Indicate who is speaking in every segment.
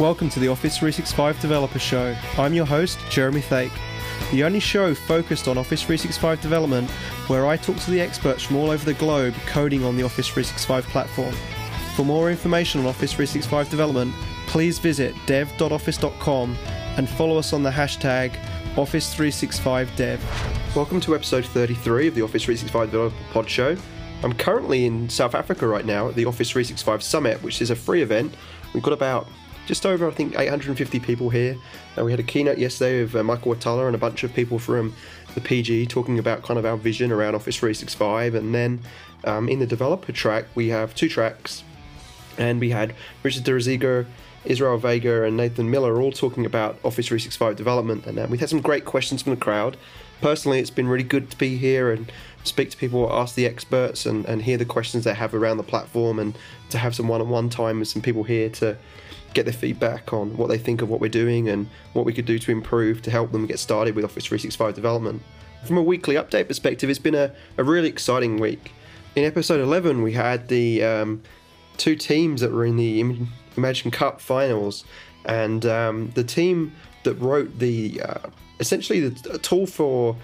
Speaker 1: Welcome to the Office 365 Developer Show. I'm your host, Jeremy Thake, the only show focused on Office 365 development where I talk to the experts from all over the globe coding on the Office 365 platform. For more information on Office 365 development, please visit dev.office.com and follow us on the hashtag Office365Dev. Welcome to episode 33 of the Office 365 Developer Pod Show. I'm currently in South Africa right now at the Office 365 Summit, which is a free event. We've got about just over, I think, 850 people here. Uh, we had a keynote yesterday with uh, Michael Watala and a bunch of people from the PG talking about kind of our vision around Office 365. And then um, in the developer track, we have two tracks, and we had Richard diZerega, Israel Vega, and Nathan Miller all talking about Office 365 development. And uh, we've had some great questions from the crowd. Personally, it's been really good to be here and speak to people, ask the experts, and, and hear the questions they have around the platform, and to have some one on one time with some people here to get their feedback on what they think of what we're doing and what we could do to improve to help them get started with Office 365 development. From a weekly update perspective, it's been a, a really exciting week. In episode 11, we had the um, two teams that were in the Imagine Cup finals, and um, the team that wrote the uh, essentially the tool for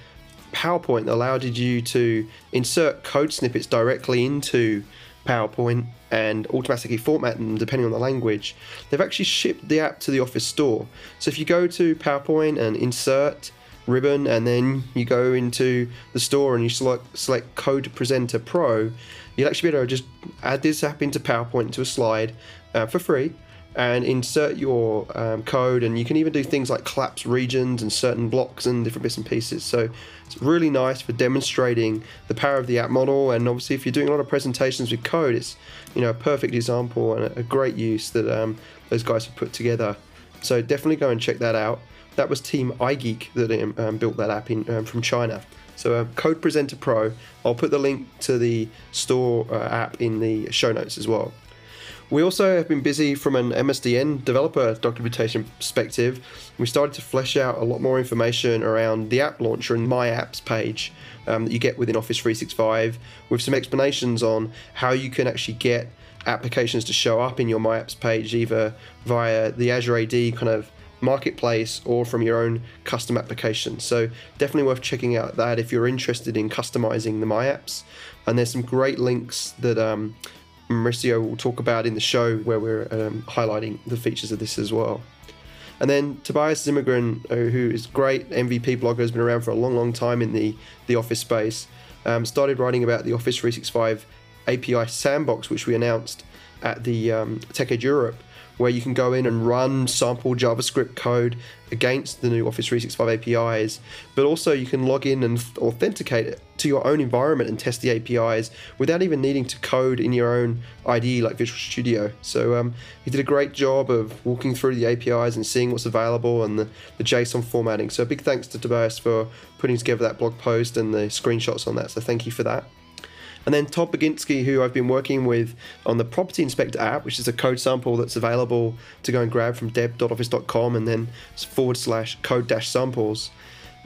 Speaker 1: PowerPoint that allowed you to insert code snippets directly into PowerPoint and automatically format them depending on the language. They've actually shipped the app to the Office store. So if you go to PowerPoint and insert ribbon and then you go into the store and you select, select Code Presenter Pro, you'll actually be able to just add this app into PowerPoint to a slide uh, for free and insert your um, code and you can even do things like collapse regions and certain blocks and different bits and pieces. So it's really nice for demonstrating the power of the app model. And obviously if you're doing a lot of presentations with code it's you know a perfect example and a, great use that um, those guys have put together. So definitely go and check that out. That was team iGeek that um, um built that app in um, from China. So uh, Code Presenter Pro I'll put the link to the store uh, app in the show notes as well we also have been busy from an MSDN developer documentation perspective. We started to flesh out a lot more information around the app launcher and My Apps page um, that you get within Office 365 with some explanations on how you can actually get applications to show up in your My Apps page either via the Azure AD kind of marketplace or from your own custom application. So definitely worth checking out that if you're interested in customizing the My Apps. And there's some great links that um, Mauricio will talk about in the show where we're um, highlighting the features of this as well. And then Tobias Zimmergren, uh, who is great MVP blogger, has been around for a long, long time in the, the office space, um, started writing about the Office 365 API sandbox, which we announced at the um, TechEd Europe where you can go in and run sample JavaScript code against the new Office 365 APIs, but also you can log in and authenticate to your own environment and test the APIs without even needing to code in your own IDE like Visual Studio. So um, he did a great job of walking through the APIs and seeing what's available and the, the JSON formatting. So a big thanks to Tobias for putting together that blog post and the screenshots on that. So thank you for that. And then Todd Baginski, who I've been working with on the Property Inspector app, which is a code sample that's available to go and grab from dev.office.com and then forward slash code dash samples.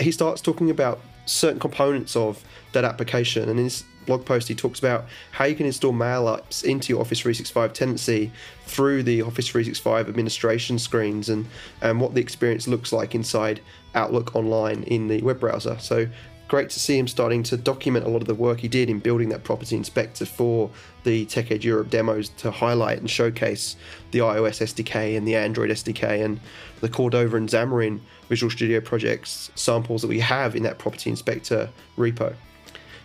Speaker 1: He starts talking about certain components of that application. And in his blog post, he talks about how you can install mail apps into your Office 365 tenancy through the Office 365 administration screens and, and what the experience looks like inside Outlook Online in the web browser. So great to see him starting to document a lot of the work he did in building that property inspector for the TechEd Europe demos to highlight and showcase the iOS SDK and the Android SDK and the Cordova and Xamarin Visual Studio projects samples that we have in that property inspector repo.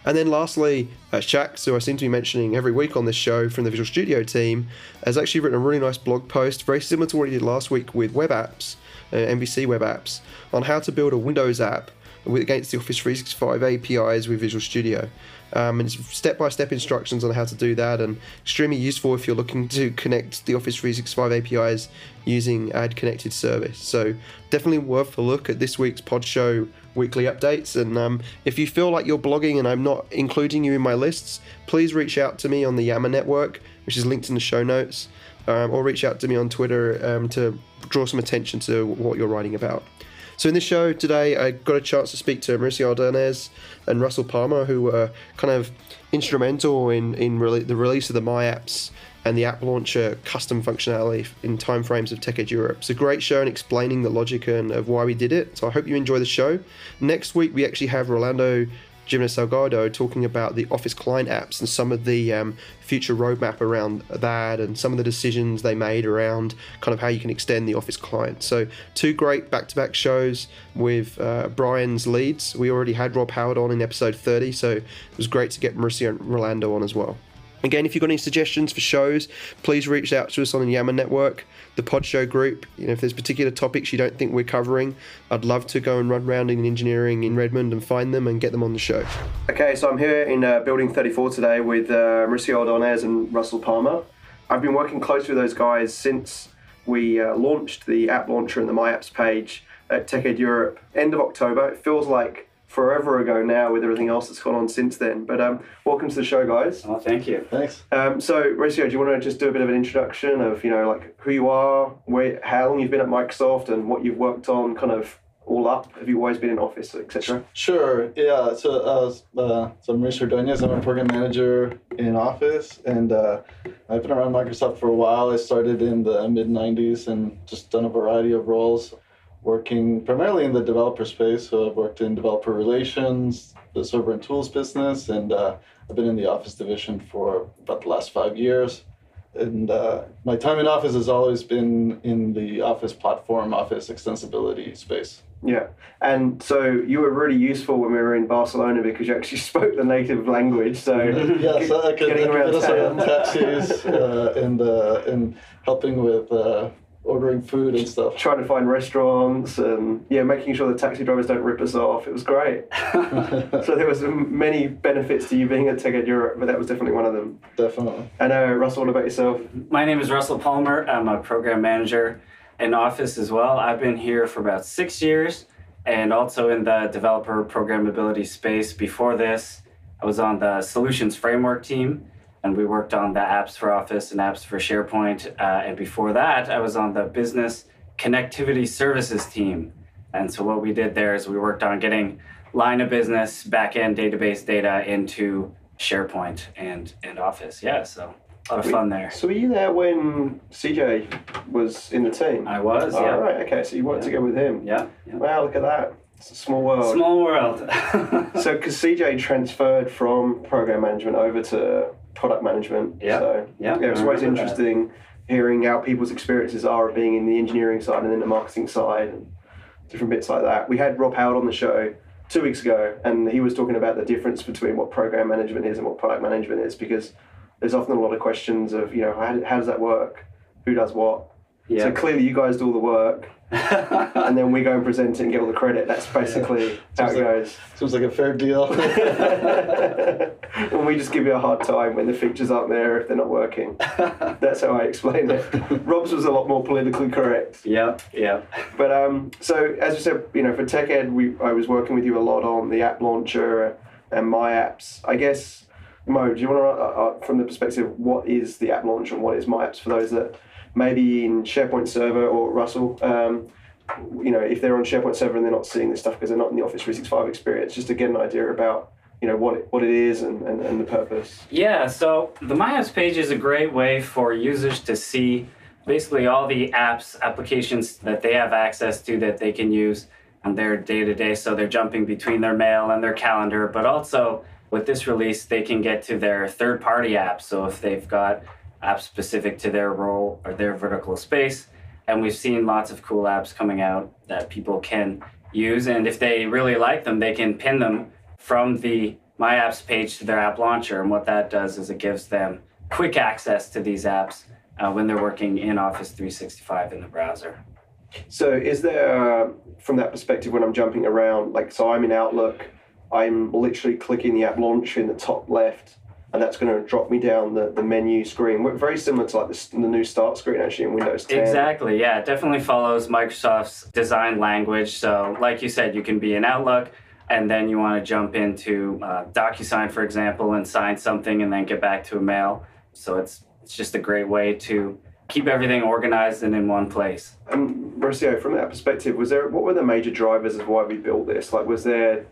Speaker 1: And then lastly, uh, Chaks, who I seem to be mentioning every week on this show from the Visual Studio team, has actually written a really nice blog post, very similar to what he did last week with web apps, uh, MVC web apps, on how to build a Windows app against the Office 365 APIs with Visual Studio. Um, and it's step by step instructions on how to do that, and extremely useful if you're looking to connect the Office 365 APIs using Add Connected Service. So, definitely worth a look at this week's Pod Show weekly updates. And um, if you feel like you're blogging and I'm not including you in my lists, please reach out to me on the Yammer Network, which is linked in the show notes, um, or reach out to me on Twitter um, to draw some attention to what you're writing about. So in this show today, I got a chance to speak to Mauricio Ordonez and Russell Palmer, who were kind of instrumental in in re- the release of the My Apps
Speaker 2: and the app launcher custom functionality in timeframes of TechEd Europe. It's a great show and explaining the logic and of why we did it. So I hope you enjoy the show. Next week we actually have Rolando Jimenez Salgado talking about the Office client apps and some of the um, future roadmap around that and some of the decisions they made around kind of how you can extend the Office client. So, two great back to back shows with uh, Brian's leads. We already had Rob Howard on in episode 30, so it was great to get Mauricio and Rolando on as well. Again, if you've got any suggestions for shows, please reach out to us on the Yammer Network, the Pod Show group. You know, if there's particular topics you don't think we're covering, I'd love to go and run around in engineering in Redmond and find them and get them on the show. Okay, so I'm here in uh, Building 34 today with uh, Mauricio Ordonez and Russell Palmer. I've been working closely with those guys since we uh, launched the app launcher and the My Apps page at TechEd Europe end of October. It feels like forever ago now with everything else that's gone on since then. But um, welcome to the show, guys.
Speaker 3: Oh, thank you.
Speaker 4: Thanks.
Speaker 2: Um, so, Mauricio, do you want to just do a bit of an introduction of you know like who you are, where, how long you've been at Microsoft, and what you've worked on, kind of all up? Have you always been in Office, etc.?
Speaker 4: Sure. Yeah. So, uh, uh, so I'm Mauricio Ordonez. I'm a program manager in Office, and uh, I've been around Microsoft for a while. I started in the mid '90s and just done a variety of roles working primarily in the developer space. So I've worked in developer relations, the server and tools business, and uh, I've been in the office division for about the last five years. And uh, my time in office has always been in the office platform, office extensibility space.
Speaker 2: Yeah, and so you were really useful when we were in Barcelona because you actually spoke the native language. So
Speaker 4: yeah, I could, I could get us around taxis uh, and uh, and helping with uh, ordering food and stuff.
Speaker 2: Trying to find restaurants and yeah, making sure the taxi drivers don't rip us off. It was great. so there was many benefits to you being at TechEd Europe, but that was definitely one of them.
Speaker 4: Definitely.
Speaker 2: And uh, Russell, what about yourself?
Speaker 3: My name is Russell Palmer. I'm a program manager in Office as well. I've been here for about six years and also in the developer programmability space. Before this, I was on the solutions framework team and we worked on the apps for Office and apps for SharePoint. Uh, and before that, I was on the business connectivity services team. And so what we did there is we worked on getting line of business backend database data into SharePoint and, and Office. Yeah, so a lot of fun there.
Speaker 2: So were you there when CJ was in the team?
Speaker 3: I was,
Speaker 2: oh,
Speaker 3: yeah.
Speaker 2: Right, okay, so you worked
Speaker 3: yeah.
Speaker 2: together with him.
Speaker 3: Yeah, yeah.
Speaker 2: Wow, look at that. It's a small world.
Speaker 3: Small world.
Speaker 2: so, because CJ transferred from program management over to product management.
Speaker 3: Yeah.
Speaker 2: So,
Speaker 3: yeah.
Speaker 2: yeah it's always interesting that. hearing how people's experiences are of being in the engineering side and then the marketing side and different bits like that. We had Rob Howard on the show two weeks ago, and he was talking about the difference between what program management is and what product management is because there's often a lot of questions of, you know, how, how does that work? Who does what? Yeah. So clearly, you guys do all the work, and then we go and present it and get all the credit. That's basically how it
Speaker 4: like,
Speaker 2: goes.
Speaker 4: Seems like a fair deal.
Speaker 2: and we just give you a hard time when the features aren't there if they're not working. That's how I explain it. Rob's was a lot more politically correct.
Speaker 3: Yeah, yeah.
Speaker 2: But um, so as we said, you know, for TechEd, we I was working with you a lot on the app launcher and my apps. I guess. Mo, do you want to, uh, uh, from the perspective, what is the app launcher and what is my apps for those that maybe in SharePoint Server or Russell, um, you know, if they're on SharePoint Server and they're not seeing this stuff because they're not in the Office 365 experience, just to get an idea about you know what it, what it is and, and, and the purpose.
Speaker 3: Yeah, so the My Apps page is a great way for users to see basically all the apps, applications that they have access to that they can use on their day to day. So they're jumping between their mail and their calendar, but also with this release, they can get to their third party apps. So if they've got apps specific to their role or their vertical space. And we've seen lots of cool apps coming out that people can use. And if they really like them, they can pin them from the My Apps page to their app launcher. And what that does is it gives them quick access to these apps uh, when they're working in Office 365 in the browser.
Speaker 2: So, is there, uh, from that perspective, when I'm jumping around, like, so I'm in Outlook, I'm literally clicking the app launcher in the top left and that's going to drop me down the, the menu screen. Very similar to like the, the new start screen actually in Windows 10.
Speaker 3: Exactly, yeah. It definitely follows Microsoft's design language. So, like you said, you can be in Outlook and then you want to jump into uh, DocuSign, for example, and sign something and then get back to a mail. So, it's, it's just a great way to keep everything organized and in one place.
Speaker 2: And Mauricio, from that perspective, was there what were the major drivers of why we built this? Like, was there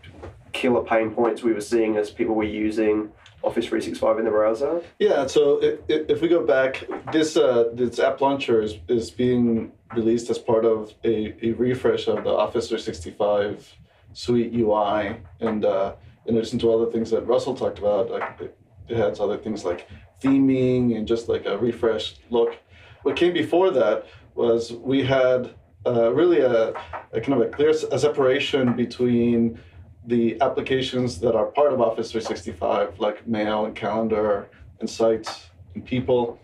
Speaker 2: killer pain points we were seeing as people were using Office 365 in the browser?
Speaker 4: Yeah, so if, if we go back, this uh, this app launcher is, is being released as part of a, a refresh of the Office 365 suite UI. And uh, in addition to other things that Russell talked about, like it, it has other things like theming and just like a refreshed look. What came before that was we had uh, really a, a, kind of a clear a separation between the applications that are part of Office 365, like mail and calendar and sites and people.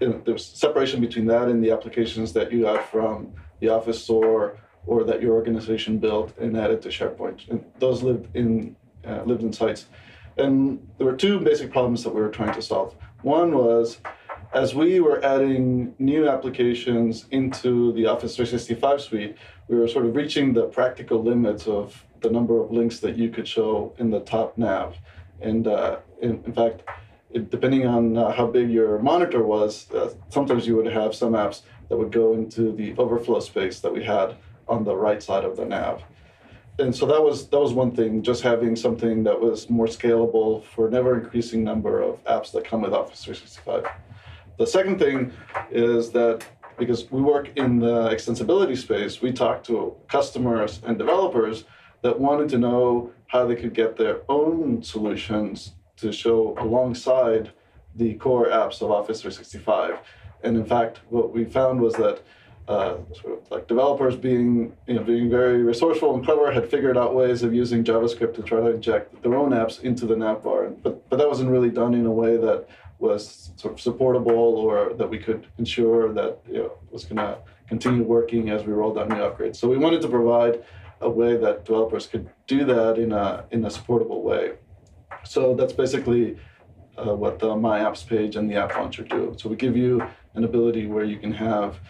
Speaker 4: And there's separation between that and the applications that you got from the Office store or that your organization built and added to SharePoint. And those lived in uh, lived in sites. And there were two basic problems that we were trying to solve. One was as we were adding new applications into the Office 365 suite, we were sort of reaching the practical limits of the number of links that you could show in the top nav. And uh, in, in, fact, it, depending on uh, how big your monitor was, uh, sometimes you would have some apps that would go into the overflow space that we had on the right side of the nav. And so that was that was one thing, just having something that was more scalable for an ever increasing number of apps that come with Office 365. The second thing is that because we work in the extensibility space, we talk to customers and developers that wanted to know how they could get their own solutions to show alongside the core apps of Office 365. And in fact, what we found was that uh, sort of like developers being you know being very resourceful and clever had figured out ways of using JavaScript to try to inject their own apps into the navbar. But but that wasn't really done in a way that was sort of supportable or that we could ensure that you know, was going to continue working as we rolled out new upgrades. So we wanted to provide a way that developers could do that in a in a supportable way. So that's basically uh, what the My Apps page and the App Launcher do. So we give you an ability where you can have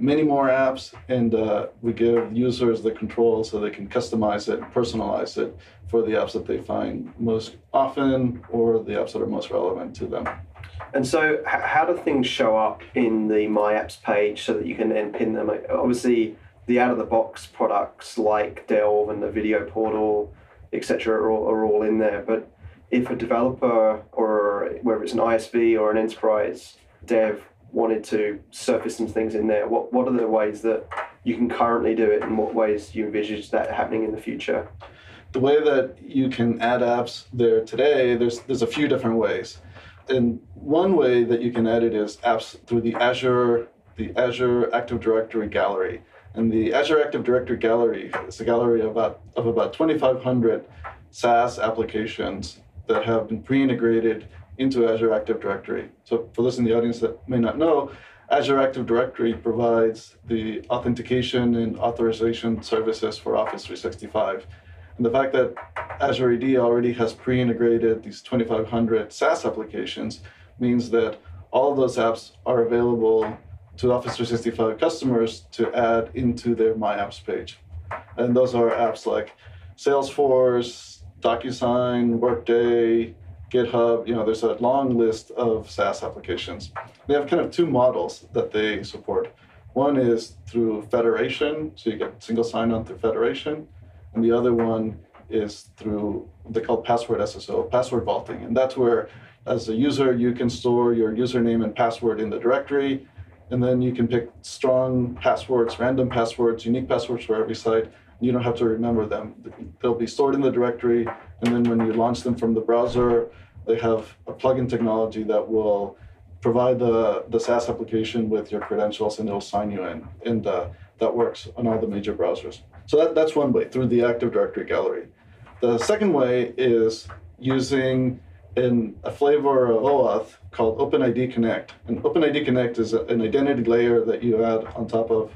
Speaker 4: many more apps, and uh, we give users the control so they can customize it, personalize it for the apps that they find most often or the apps that are most relevant to them.
Speaker 2: And so, how do things show up in the My Apps page so that you can then pin them? Obviously, the out of the box products like Delve and the video portal, etc., are, are all in there. But if a developer or whether it's an ISV or an enterprise dev wanted to surface some things in there, what, what are the ways that you can currently do it and what ways you envisage that happening in the future?
Speaker 4: The way that you can add apps there today, there's there's a few different ways. And one way that you can edit is apps through the Azure, the Azure Active Directory gallery. And the Azure Active Directory gallery is a gallery of about, of about 2,500 SaaS applications that have been pre-integrated into Azure Active Directory. So for those in the audience that may not know, Azure Active Directory provides the authentication and authorization services for Office 365. And the fact that Azure AD already has pre-integrated these 2,500 SaaS applications means that all of those apps are available to Office 365 customers to add into their My Apps page. And those are apps like Salesforce, DocuSign, Workday, GitHub. You know, there's a long list of SaaS applications. They have kind of two models that they support. One is through federation, so you get single sign-on through federation and the other one is through they call password SSO, password vaulting, and that's where, as a user, you can store your username and password in the directory, and then you can pick strong passwords, random passwords, unique passwords for every site. You don't have to remember them; they'll be stored in the directory, and then when you launch them from the browser, they have a plugin technology that will provide the, the SaaS application with your credentials and it'll sign you in. And uh, that works on all the major browsers. So that, that's one way through the Active Directory gallery. The second way is using in a flavor of OAuth called OpenID Connect. And OpenID Connect is a, an identity layer that you add on top of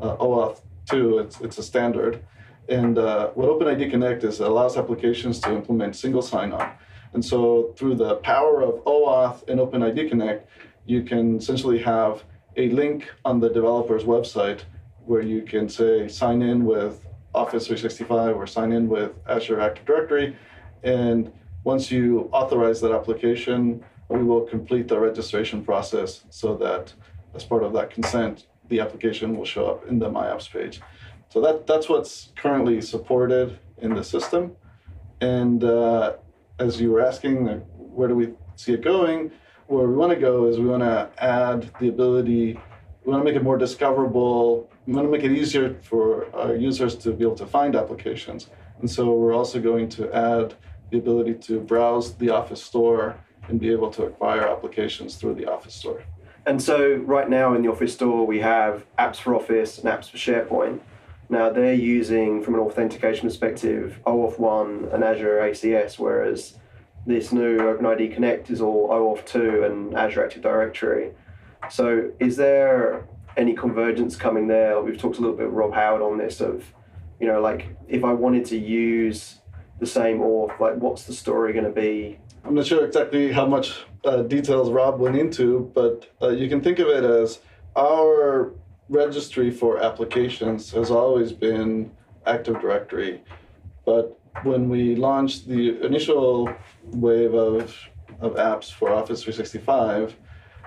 Speaker 4: uh, OAuth 2. It's, it's a standard. And uh, what OpenID Connect is, it allows applications to implement single sign-on. And so through the power of OAuth and OpenID Connect, you can essentially have a link on the developer's website where you can say sign in with Office 365 or sign in with Azure Active Directory. And once you authorize that application, we will complete the registration process so that as part of that consent, the application will show up in the My Apps page. So that, that's what's currently supported in the system. And uh, as you were asking, where do we see it going? Where we want to go is we want to add the ability, we want to make it more discoverable, we want to make it easier for our users to be able to find applications. And so we're also going to add the ability to browse the Office Store and be able to acquire applications through the Office Store.
Speaker 2: And so, right now in the Office Store, we have apps for Office and apps for SharePoint. Now, they're using, from an authentication perspective, OAuth 1 and Azure ACS, whereas this new OpenID Connect is all OAuth 2 and Azure Active Directory. So, is there any convergence coming there? We've talked a little bit with Rob Howard on this of, you know, like if I wanted to use the same auth, like what's the story going to be?
Speaker 4: I'm not sure exactly how much uh, details Rob went into, but uh, you can think of it as our registry for applications has always been Active Directory. But when we launched the initial wave of, of apps for Office 365,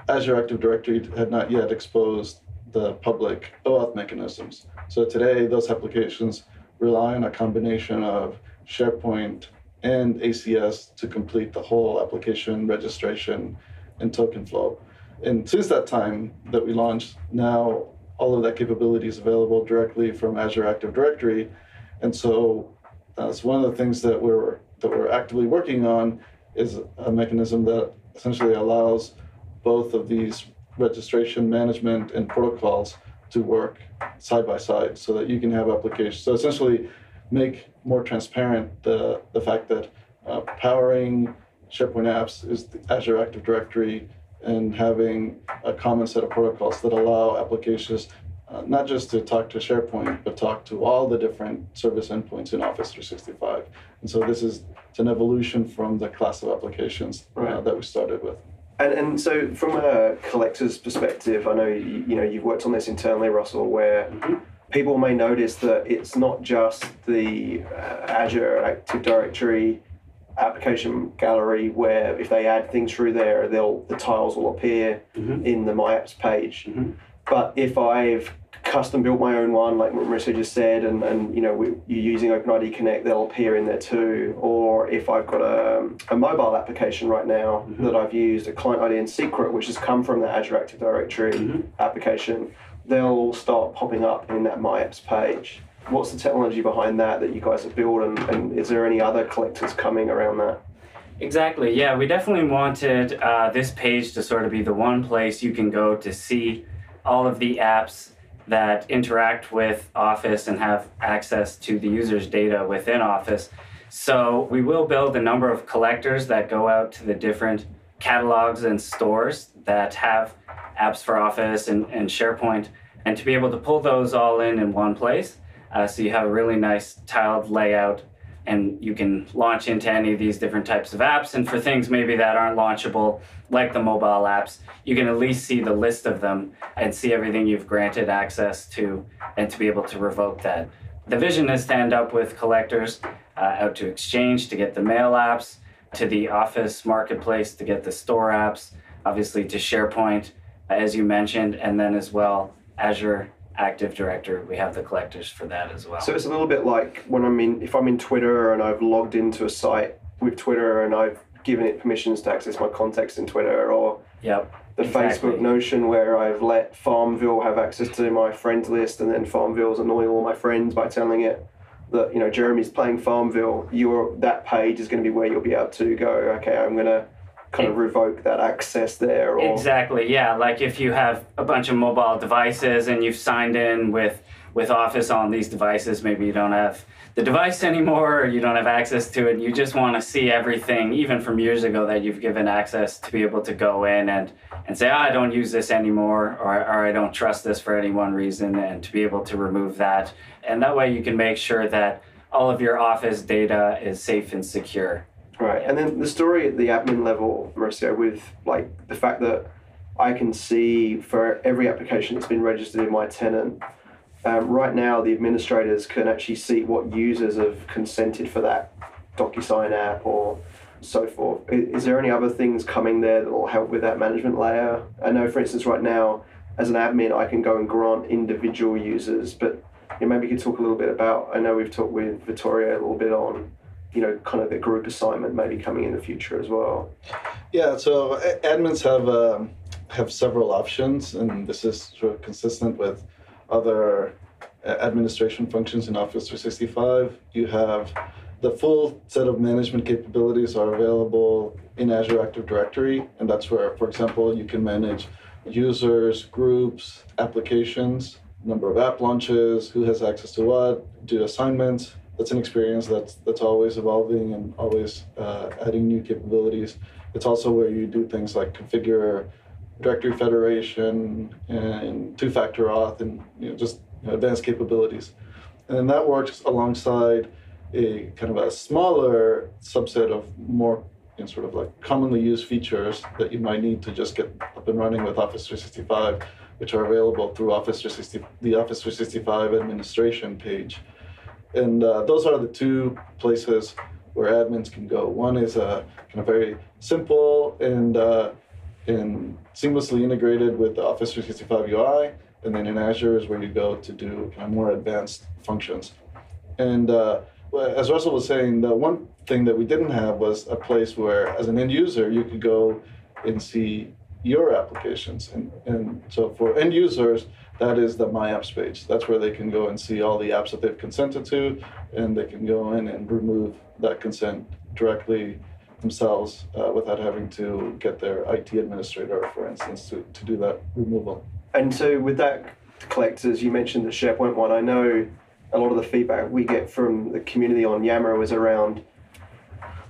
Speaker 4: Azure Active Directory had not yet exposed the public OAuth mechanisms. So today, those applications rely on a combination of SharePoint and ACS to complete the whole application registration and token flow. And since that time that we launched, now all of that capability is available directly from Azure Active Directory. And so uh, that's one of the things that we're that we're actively working on is a mechanism that essentially allows both of these registration management and protocols to work side by side so that you can have applications. So essentially make more transparent the, the fact that uh, powering SharePoint apps is the Azure Active Directory and having a common set of protocols that allow applications uh, not just to talk to SharePoint, but talk to all the different service endpoints in Office 365. And so this is it's an evolution from the class of applications uh, that we started with.
Speaker 2: And, and so, from a collector's perspective, I know you, you know you've worked on this internally, Russell, where mm-hmm. People may notice that it's not just the uh, Azure Active Directory application gallery where if they add things through there, they'll the tiles will appear mm-hmm. in the My Apps page. Mm-hmm. But if I've custom built my own one, like Marissa just said, and, and you know we, you're using OpenID Connect, they'll appear in there too. Or if I've got a, a mobile application right now mm-hmm. that I've used, a client ID and secret, which has come from the Azure Active Directory mm-hmm. application, they'll all start popping up in that My Apps page. What's the technology behind that that you guys have built, and, and is there any other collectors coming around that?
Speaker 3: Exactly. Yeah, we definitely wanted uh, this page to sort of be the one place you can go to see all of the apps that interact with Office and have access to the user's data within Office. So we will build a number of collectors that go out to the different catalogs and stores that have apps for Office and, and SharePoint, and to be able to pull those all in in one place. Uh, so you have a really nice tiled layout and you can launch into any of these different types of apps. And for things maybe that aren't launchable, like the mobile apps, you can at least see the list of them and see everything you've granted access to and to be able to revoke that. The vision is to end up with collectors uh, out to Exchange to get the mail apps, to the Office marketplace to get the store apps, obviously to SharePoint, as you mentioned, and then as well Azure Active Directory, we have the collectors for that as well.
Speaker 2: So it's a little bit like when I'm in, if I'm in Twitter and I've logged into a site with Twitter and I've given it permissions to access my context in Twitter, or
Speaker 3: yep,
Speaker 2: the exactly. Facebook Notion where I've let Farmville have access to my friends list, and then Farmville's annoying all my friends by telling it that you know Jeremy's playing Farmville. Your that page is going to be where you'll be able to go. Okay, I'm going to kind of revoke that access there. Or...
Speaker 3: Exactly. Yeah. Like if you have a bunch of mobile devices and you've signed in with with Office on these devices, maybe you don't have the device anymore or you don't have access to it. You just want to see everything, even from years ago, that you've given access to be able to go in and, and say, oh, I don't use this anymore or, or I don't trust this for any one reason, and to be able to remove that. And that way you can make sure that all of your Office data is safe and secure.
Speaker 2: Right, and then the story at the admin level, Mauricio, with like the fact that I can see for every application that's been registered in my tenant, um, right now the administrators can actually see what users have consented for that DocuSign app or so forth. Is, there any other things coming there that will help with that management layer? I know, for instance, right now as an admin, I can go and grant individual users, but maybe you could talk a little bit about. I know we've talked with Vittorio a little bit on you know, kind of the group assignment maybe coming in the future as well?
Speaker 4: Yeah, so admins have um, have several options, and this is sort of consistent with other administration functions in Office 365. You have the full set of management capabilities are available in Azure Active Directory, and that's where, for example, you can manage users, groups, applications, number of app launches, who has access to what, do assignments. That's an experience that's that's always evolving and always uh, adding new capabilities. It's also where you do things like configure directory federation and two-factor auth and you know, just you know, advanced capabilities. And then that works alongside a kind of a smaller subset of more you know, sort of like commonly used features that you might need to just get up and running with Office 365, which are available through Office 360, the Office 365 administration page. And uh, those are the two places where admins can go. One is a kind of very simple and uh, and seamlessly integrated with the Office 365 UI, and then in Azure is where you go to do kind of more advanced functions. And uh, as Russell was saying, the one thing that we didn't have was a place where, as an end user, you could go and see your applications. And, and so for end users, that is the My Apps page. That's where they can go and see all the apps that they've consented to, and they can go in and remove that consent directly themselves uh, without having to get their IT administrator, for instance, to, to do that removal.
Speaker 2: And so with that collectors, you mentioned the SharePoint one. I know a lot of the feedback we get from the community on Yammer was around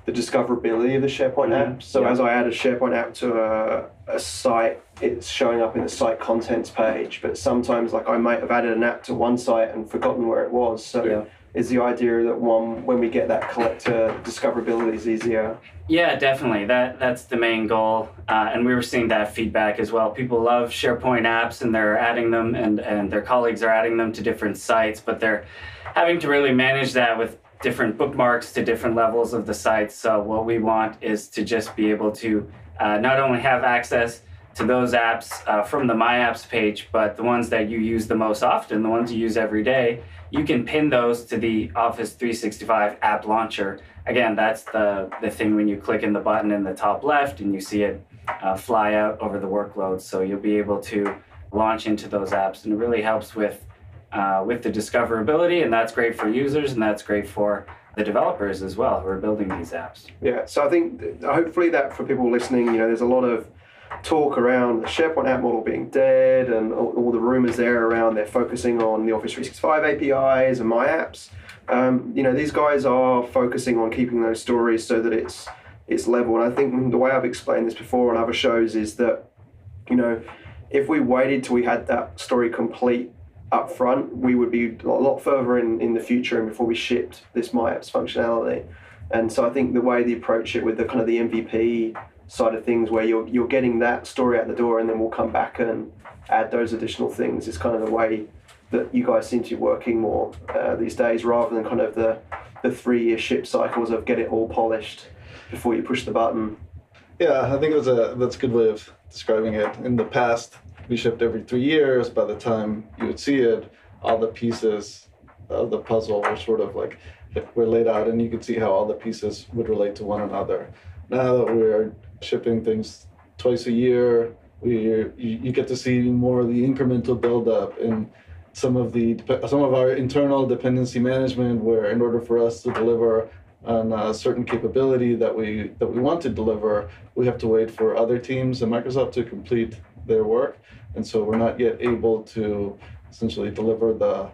Speaker 2: the discoverability of the SharePoint mm-hmm. app. So yeah. as I add a SharePoint app to a, a site, it's showing up in the site contents page. But sometimes, like I might have added an app to one site and forgotten where it was. So yeah. Is the idea that one when we get that collector, discoverability is easier.
Speaker 3: Yeah, definitely. That that's the main goal, uh, and we were seeing that feedback as well. People love SharePoint apps, and they're adding them, and and their colleagues are adding them to different sites, but they're having to really manage that with different bookmarks to different levels of the site. So what we want is to just be able to uh, not only have access to those apps uh, from the My Apps page, but the ones that you use the most often, the ones you use every day, you can pin those to the Office 365 app launcher. Again, that's the, the thing when you click in the button in the top left and you see it uh, fly out over the workload. So you'll be able to launch into those apps, and it really helps with uh, with the discoverability, and that's great for users, and that's great for the developers as well who are building these apps.
Speaker 2: Yeah, so I think hopefully that for people listening, you know, there's a lot of talk around the SharePoint app model being dead and all, all the rumors there around they're focusing on the Office 365 APIs and my apps. Um, you know, these guys are focusing on keeping those stories so that it's it's level. And I think the way I've explained this before on other shows is that, you know, if we waited till we had that story complete up front, we would be a lot further in, in the future and before we shipped this MyApps functionality. And so I think the way they approach it with the kind of the MVP side of things, where you're you're getting that story out the door, and then we'll come back and add those additional things, is kind of the way that you guys seem to be working more uh, these days, rather than kind of the the three year ship cycles of get it all polished before you push the button.
Speaker 4: Yeah, I think it was a that's a good way of describing it. In the past, we shipped every three years. By the time you would see it, all the pieces of the puzzle were sort of like were laid out, and you could see how all the pieces would relate to one another. Now that we're shipping things twice a year, we you, get to see more of the incremental buildup and some of the some of our internal dependency management, where in order for us to deliver on a certain capability that we that we want to deliver, we have to wait for other teams and Microsoft to complete their work, and so we're not yet able to essentially deliver the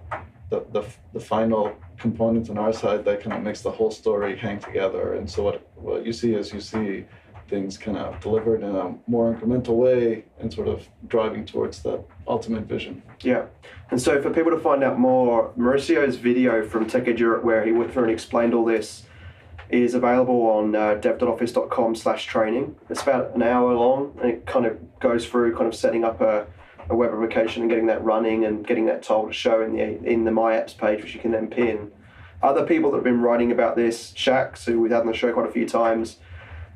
Speaker 4: the, the, the final components on our side that kind of makes the whole story hang together. And so what what you see is you see things kind of delivered in a more incremental way and sort of driving towards that ultimate vision.
Speaker 2: Yeah. And so for people to find out more, Mauricio's video from TechEd Europe where he went through and explained all this is available on uh, dev.office.com slash training. It's about an hour long and it kind of goes through kind of setting up a, a web application and getting that running and getting that tool to show in the in the My Apps page, which you can then pin. Other people that have been writing about this, Chaks, who we've had on the show quite a few times,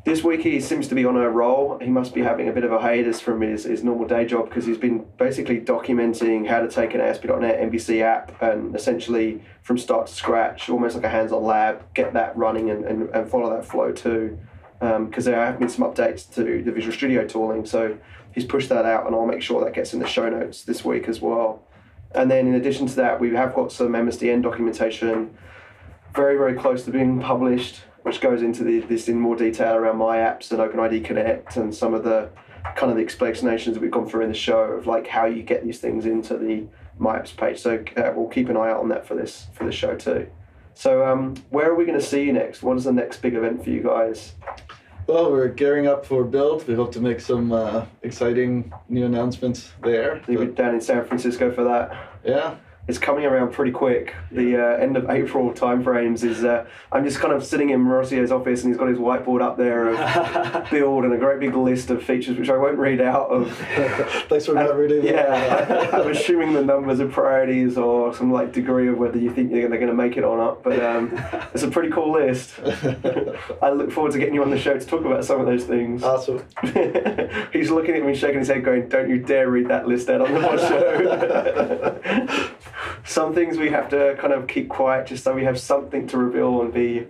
Speaker 2: this week he seems to be on a roll. He must be having a bit of a hiatus from his, his normal day job because he's been basically documenting how to take an ASP.NET MVC app and essentially from start to scratch, almost like a hands on lab, get that running and, and, and follow that flow too. Because um, there have been some updates to the Visual Studio tooling. So he's pushed that out and I'll make sure that gets in the show notes this week as well. And then in addition to that, we have got some MSDN documentation very, very close to being published which goes into the, this in more detail around my apps and OpenID Connect and some of the kind of the explanations that we've gone through in the show of like how you get these things into the my apps page. So uh, we'll keep an eye out on that for this for this show too. So um, where are we going to see you next? What is the next big event for you guys?
Speaker 4: Well, we're gearing up for Build. We hope to make some uh, exciting new announcements there.
Speaker 2: You'll be down in San Francisco for that.
Speaker 4: Yeah,
Speaker 2: it's coming around pretty quick. The uh, end of April timeframes is. Uh, I'm just kind of sitting in Mauricio's office, and he's got his whiteboard up there of build and a great big list of features, which I won't read out. Of
Speaker 4: thanks for not reading.
Speaker 2: Yeah, I, am assuming the numbers of priorities or some like degree of whether you think they're going to make it or not. But um, it's a pretty cool list. I look forward to getting you on the show to talk about some of those things.
Speaker 4: Awesome.
Speaker 2: he's looking at me, shaking his head, going, "Don't you dare read that list out on the show." Some things we have to kind of keep quiet just so we have something to reveal and be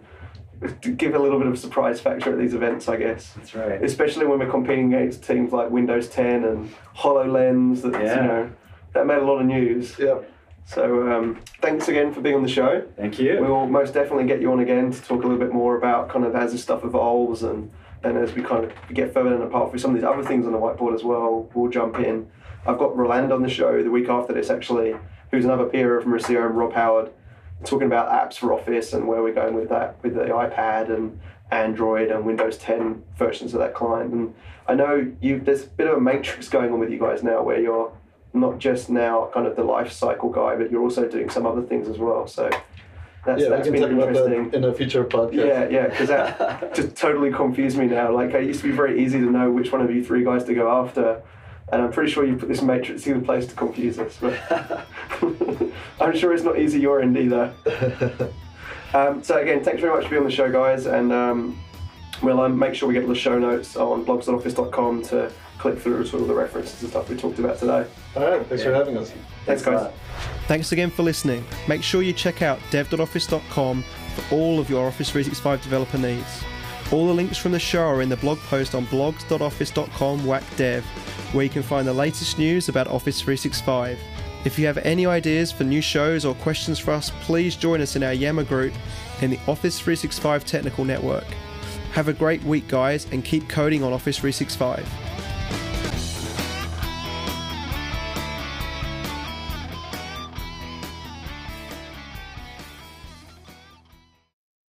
Speaker 2: to give a little bit of surprise factor at these events, I guess.
Speaker 3: That's right.
Speaker 2: Especially when we're competing against teams like Windows 10 and HoloLens. That yeah. you know that made a lot of news.
Speaker 4: Yep.
Speaker 2: So um, thanks again for being on the show.
Speaker 3: Thank you.
Speaker 2: We will most definitely get you on again to talk a little bit more about kind of as this stuff evolves and and as we kind of get further and apart with some of these other things on the whiteboard as well, we'll jump in. I've got Roland on the show the week after this actually who's another peer of Mauricio and Rob Howard, talking about apps for Office and where we're going with that with the iPad and Android and Windows 10 versions of that client. And I know you there's a bit of a matrix going on with you guys now where you're not just now kind of the life cycle guy, but you're also doing some other things as well. So
Speaker 4: that's, yeah, that's we can talk about that in a future podcast.
Speaker 2: Yeah, yeah, because that just totally confused me now. Like, it used to be very easy to know which one of you three guys to go after and I'm pretty sure you put this matrix in place to confuse us. But I'm sure it's not easy your end either. Um, so again, thanks very much for being on the show, guys, and um, we'll um, make sure we get the show notes on blogs.office.com to click through to all the references and stuff we talked about today.
Speaker 4: All right, thanks yeah. for having us.
Speaker 2: Thanks, guys.
Speaker 1: Thanks again for listening. Make sure you check out dev.office.com for all of your Office 365 developer needs. All the links from the show are in the blog post on blogs.office.com whackdev where you can find the latest news about Office 365. If you have any ideas for new shows or questions for us, please join us in our Yammer group in the Office 365 Technical Network. Have a great week, guys, and keep coding on Office 365.